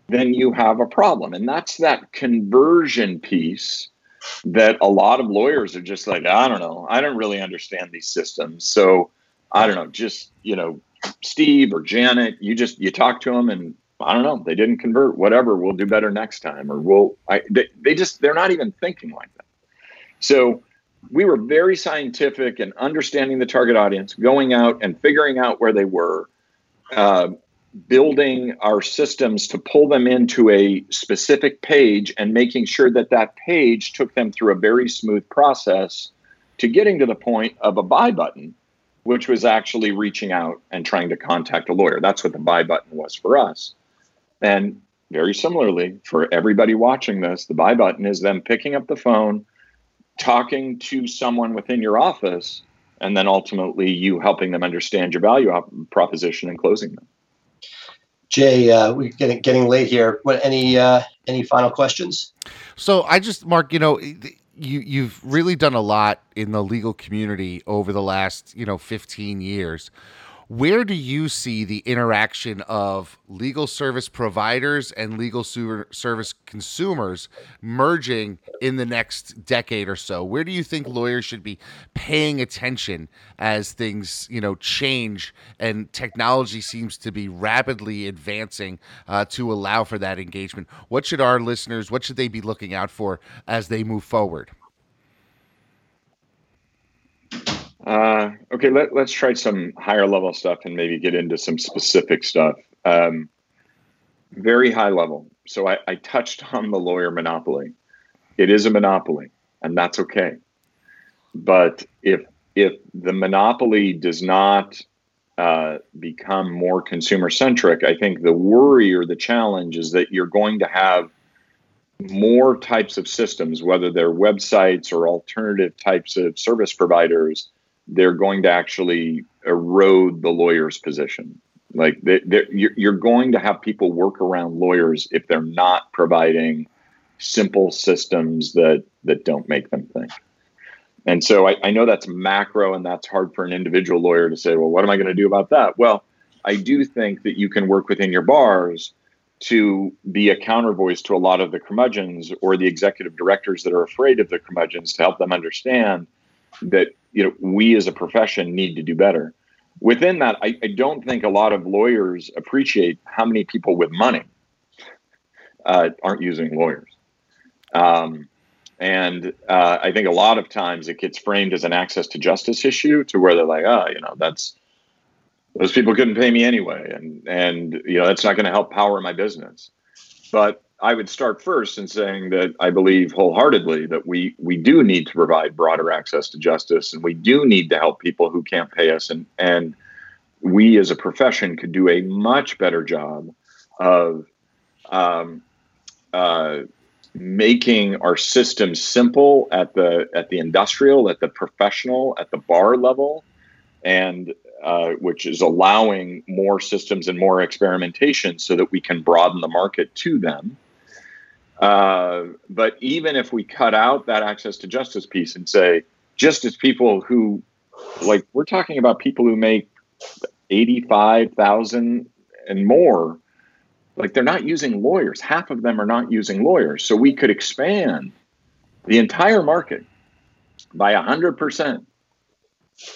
then you have a problem and that's that conversion piece that a lot of lawyers are just like i don't know i don't really understand these systems so I don't know, just you know, Steve or Janet, you just you talk to them and I don't know, they didn't convert. Whatever, we'll do better next time, or we'll. I they, they just they're not even thinking like that. So we were very scientific and understanding the target audience, going out and figuring out where they were, uh, building our systems to pull them into a specific page and making sure that that page took them through a very smooth process to getting to the point of a buy button which was actually reaching out and trying to contact a lawyer. That's what the buy button was for us. And very similarly, for everybody watching this, the buy button is them picking up the phone, talking to someone within your office, and then ultimately you helping them understand your value proposition and closing them. Jay, uh, we're getting getting late here. What any uh, any final questions? So I just, Mark, you know, you you've really done a lot in the legal community over the last you know 15 years where do you see the interaction of legal service providers and legal service consumers merging in the next decade or so? Where do you think lawyers should be paying attention as things you know change and technology seems to be rapidly advancing uh, to allow for that engagement? What should our listeners what should they be looking out for as they move forward uh, okay, let, us try some higher level stuff and maybe get into some specific stuff. Um, very high level. So I, I touched on the lawyer monopoly. It is a monopoly, and that's okay. But if if the monopoly does not uh, become more consumer centric, I think the worry or the challenge is that you're going to have more types of systems, whether they're websites or alternative types of service providers, they're going to actually erode the lawyer's position. Like they, you're going to have people work around lawyers if they're not providing simple systems that that don't make them think. And so I, I know that's macro and that's hard for an individual lawyer to say, well, what am I going to do about that? Well, I do think that you can work within your bars to be a counter voice to a lot of the curmudgeons or the executive directors that are afraid of the curmudgeons to help them understand that you know we as a profession need to do better. Within that, I, I don't think a lot of lawyers appreciate how many people with money uh, aren't using lawyers. Um, and uh, I think a lot of times it gets framed as an access to justice issue to where they're like, oh, you know, that's those people couldn't pay me anyway, and and you know that's not going to help power my business. But I would start first in saying that I believe wholeheartedly that we we do need to provide broader access to justice, and we do need to help people who can't pay us, and and we as a profession could do a much better job of um, uh, making our system simple at the at the industrial, at the professional, at the bar level, and uh, which is allowing more systems and more experimentation so that we can broaden the market to them. Uh, but even if we cut out that access to justice piece and say, just as people who, like, we're talking about people who make 85,000 and more, like, they're not using lawyers. Half of them are not using lawyers. So we could expand the entire market by 100%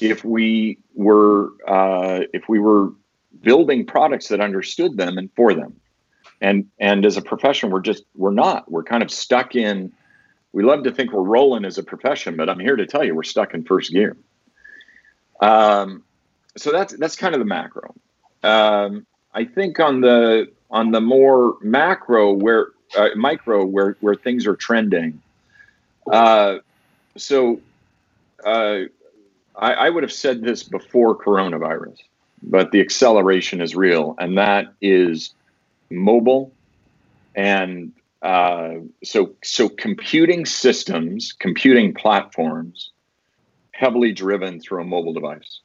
if we were uh, if we were building products that understood them and for them and and as a profession we're just we're not. We're kind of stuck in we love to think we're rolling as a profession but i'm here to tell you we're stuck in first gear. Um, so that's that's kind of the macro. Um, i think on the on the more macro where uh, micro where where things are trending uh, so uh, I, I would have said this before coronavirus, but the acceleration is real, and that is mobile and uh, so so computing systems, computing platforms, heavily driven through a mobile device.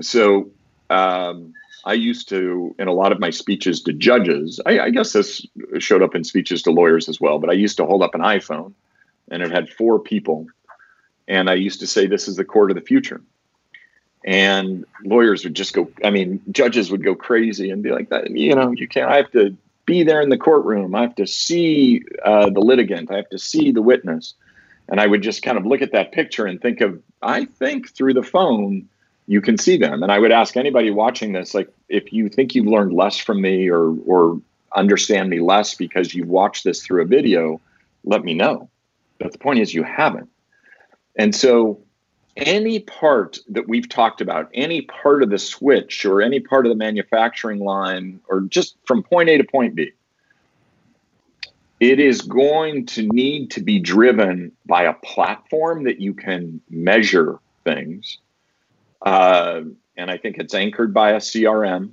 So um, I used to, in a lot of my speeches to judges, I, I, guess this showed up in speeches to lawyers as well. But I used to hold up an iPhone, and it had four people and I used to say, this is the court of the future. And lawyers would just go, I mean, judges would go crazy and be like, that, you know, you can't, I have to be there in the courtroom. I have to see uh, the litigant. I have to see the witness. And I would just kind of look at that picture and think of, I think through the phone, you can see them. And I would ask anybody watching this, like, if you think you've learned less from me or, or understand me less because you've watched this through a video, let me know. But the point is, you haven't. And so, any part that we've talked about, any part of the switch or any part of the manufacturing line, or just from point A to point B, it is going to need to be driven by a platform that you can measure things. Uh, and I think it's anchored by a CRM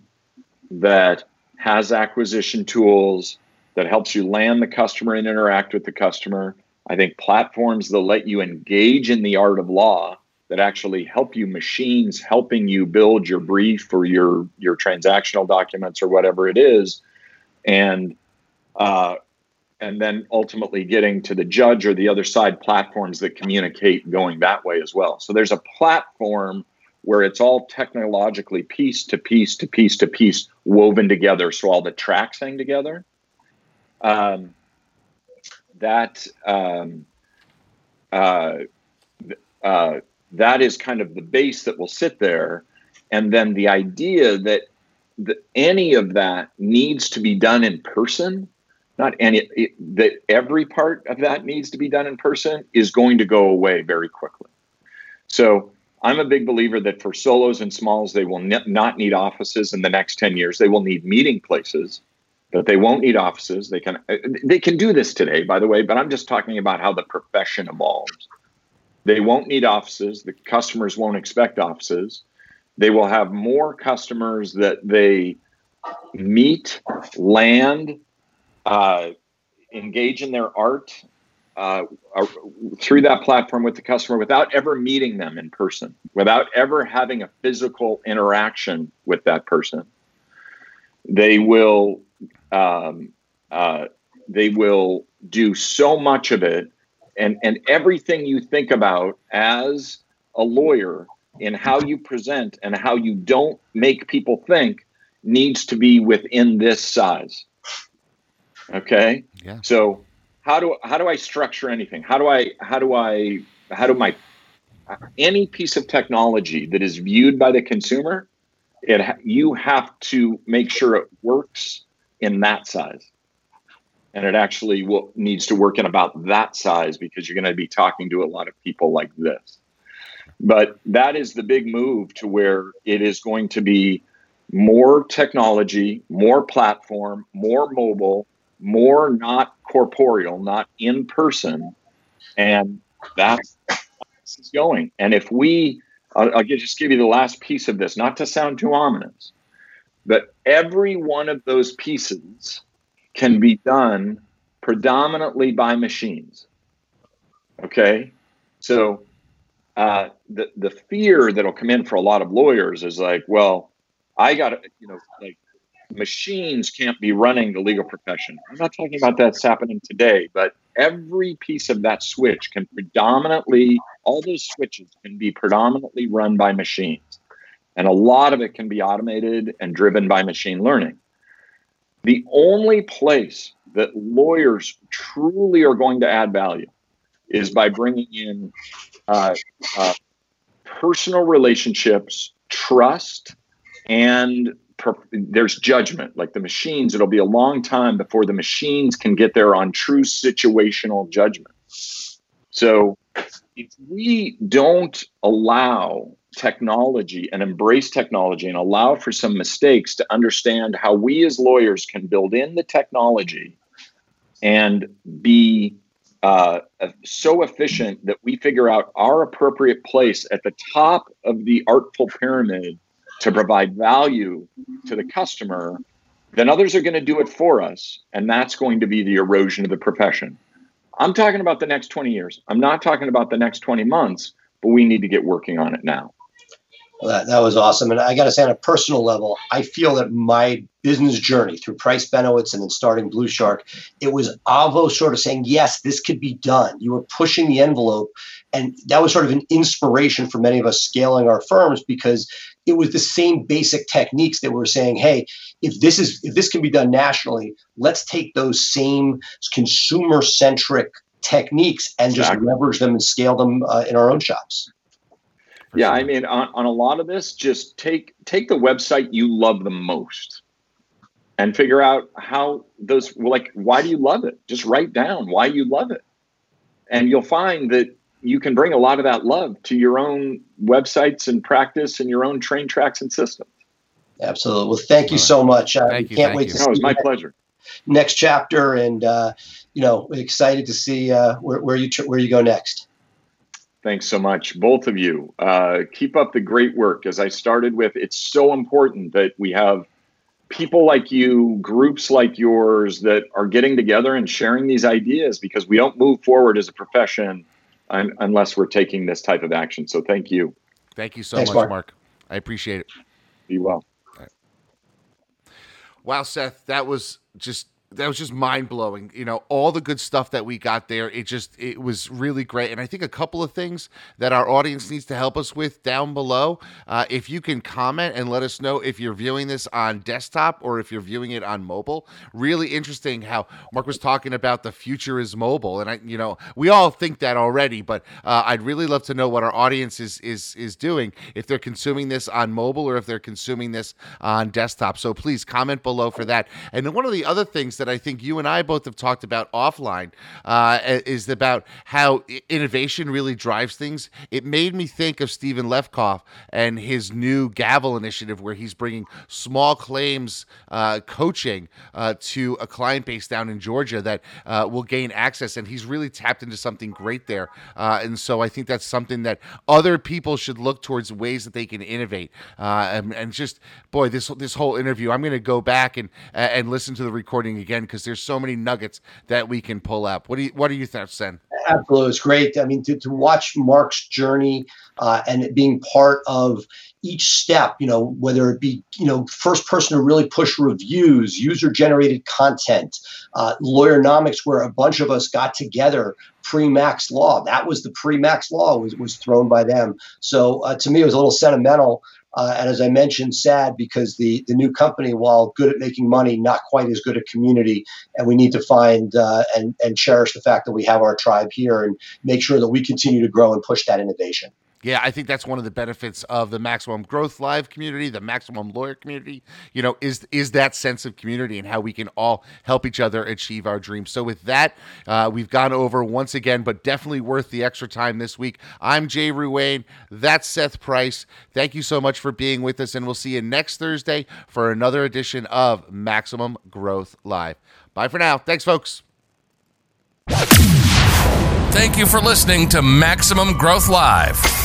that has acquisition tools that helps you land the customer and interact with the customer I think platforms that let you engage in the art of law that actually help you machines helping you build your brief or your your transactional documents or whatever it is. And uh, and then ultimately getting to the judge or the other side platforms that communicate going that way as well. So there's a platform where it's all technologically piece to piece to piece to piece woven together. So all the tracks hang together. Um, that um, uh, uh, that is kind of the base that will sit there, and then the idea that that any of that needs to be done in person, not any it, that every part of that needs to be done in person is going to go away very quickly. So I'm a big believer that for solos and smalls, they will ne- not need offices in the next 10 years. They will need meeting places but they won't need offices. They can they can do this today, by the way, but I'm just talking about how the profession evolves. They won't need offices. The customers won't expect offices. They will have more customers that they meet, land, uh, engage in their art uh, uh, through that platform with the customer without ever meeting them in person, without ever having a physical interaction with that person. They will um, uh, they will do so much of it and and everything you think about as a lawyer in how you present and how you don't make people think needs to be within this size. Okay. Yeah. So how do how do I structure anything? How do I how do I how do my any piece of technology that is viewed by the consumer, it you have to make sure it works in that size, and it actually will, needs to work in about that size because you're going to be talking to a lot of people like this. But that is the big move to where it is going to be more technology, more platform, more mobile, more not corporeal, not in person, and that's is going. And if we, I'll, I'll just give you the last piece of this, not to sound too ominous, but every one of those pieces can be done predominantly by machines. Okay, so uh, the the fear that'll come in for a lot of lawyers is like, well, I got to, you know, like machines can't be running the legal profession. I'm not talking about that's happening today, but every piece of that switch can predominantly, all those switches can be predominantly run by machines. And a lot of it can be automated and driven by machine learning. The only place that lawyers truly are going to add value is by bringing in uh, uh, personal relationships, trust, and per, there's judgment. Like the machines, it'll be a long time before the machines can get there on true situational judgment. So if we don't allow technology and embrace technology and allow for some mistakes to understand how we as lawyers can build in the technology and be uh, so efficient that we figure out our appropriate place at the top of the artful pyramid to provide value to the customer, then others are going to do it for us. And that's going to be the erosion of the profession. I'm talking about the next 20 years. I'm not talking about the next 20 months, but we need to get working on it now. Well, that, that was awesome. And I got to say, on a personal level, I feel that my business journey through Price Benowitz and then starting BluShark, it was Avvo sort of saying, yes, this could be done. You were pushing the envelope. And that was sort of an inspiration for many of us scaling our firms because it was the same basic techniques that were saying, hey, if this is if this can be done nationally, let's take those same consumer centric techniques and exactly. just leverage them and scale them uh, in our own shops. Yeah, I mean, on, on a lot of this, just take take the website you love the most and figure out how those like why do you love it just write down why you love it and you'll find that you can bring a lot of that love to your own websites and practice and your own train tracks and systems. Absolutely. Well, thank you so much. Uh, thank you, can't thank wait you. to no, see it's my pleasure. Next chapter, and uh, you know, excited to see uh, where, where you where you go next. Thanks so much, both of you. Uh, keep up the great work. As I started with, it's so important that we have people like you, groups like yours that are getting together and sharing these ideas because we don't move forward as a profession un- unless we're taking this type of action. So thank you. Thank you so Thanks, much, Mark. Mark. I appreciate it. Be well. Wow, Seth, that was just that was just mind blowing. You know, all the good stuff that we got there. It just it was really great. And I think a couple of things that our audience needs to help us with down below. Uh, if you can comment and let us know if you're viewing this on desktop or if you're viewing it on mobile. Really interesting how Mark was talking about the future is mobile, and I, you know, we all think that already, but uh, I'd really love to know what our audience is is is doing if they're consuming this on mobile or if they're consuming this on desktop. So please comment below for that. And then one of the other things that I think you and I both have talked about offline uh, is about how innovation really drives things. It made me think of Stephen Lefkoff and his new Gavel initiative, where he's bringing small claims uh, coaching uh, to a client base down in Georgia that uh, will gain access. And he's really tapped into something great there. Uh, and so I think that's something that other people should look towards ways that they can innovate. Uh, and, and just boy, this this whole interview, I'm going to go back and and listen to the recording again because there's so many nuggets that we can pull up. What do you What do you think, Seth? Absolutely, it's great. I mean, to, to watch Mark's journey uh, and being part of each step, you know, whether it be, you know, first person to really push reviews, user generated content, uh, Lawyernomics, where a bunch of us got together pre Max Law. That was the pre Max Law was, was thrown by them. So uh, to me, it was a little sentimental Uh, and as I mentioned, sad because the, the new company, while good at making money, not quite as good at community. And we need to find uh, and, and cherish the fact that we have our tribe here and make sure that we continue to grow and push that innovation. Yeah, I think that's one of the benefits of the Maximum Growth Live community, the Maximum Lawyer community. You know, is is that sense of community and how we can all help each other achieve our dreams. So with that, uh, we've gone over once again, but definitely worth the extra time this week. I'm Jay Ruane. That's Seth Price. Thank you so much for being with us, and we'll see you next Thursday for another edition of Maximum Growth Live. Bye for now. Thanks, folks. Thank you for listening to Maximum Growth Live.